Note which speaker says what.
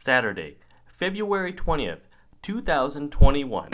Speaker 1: Saturday, February 20th, 2021.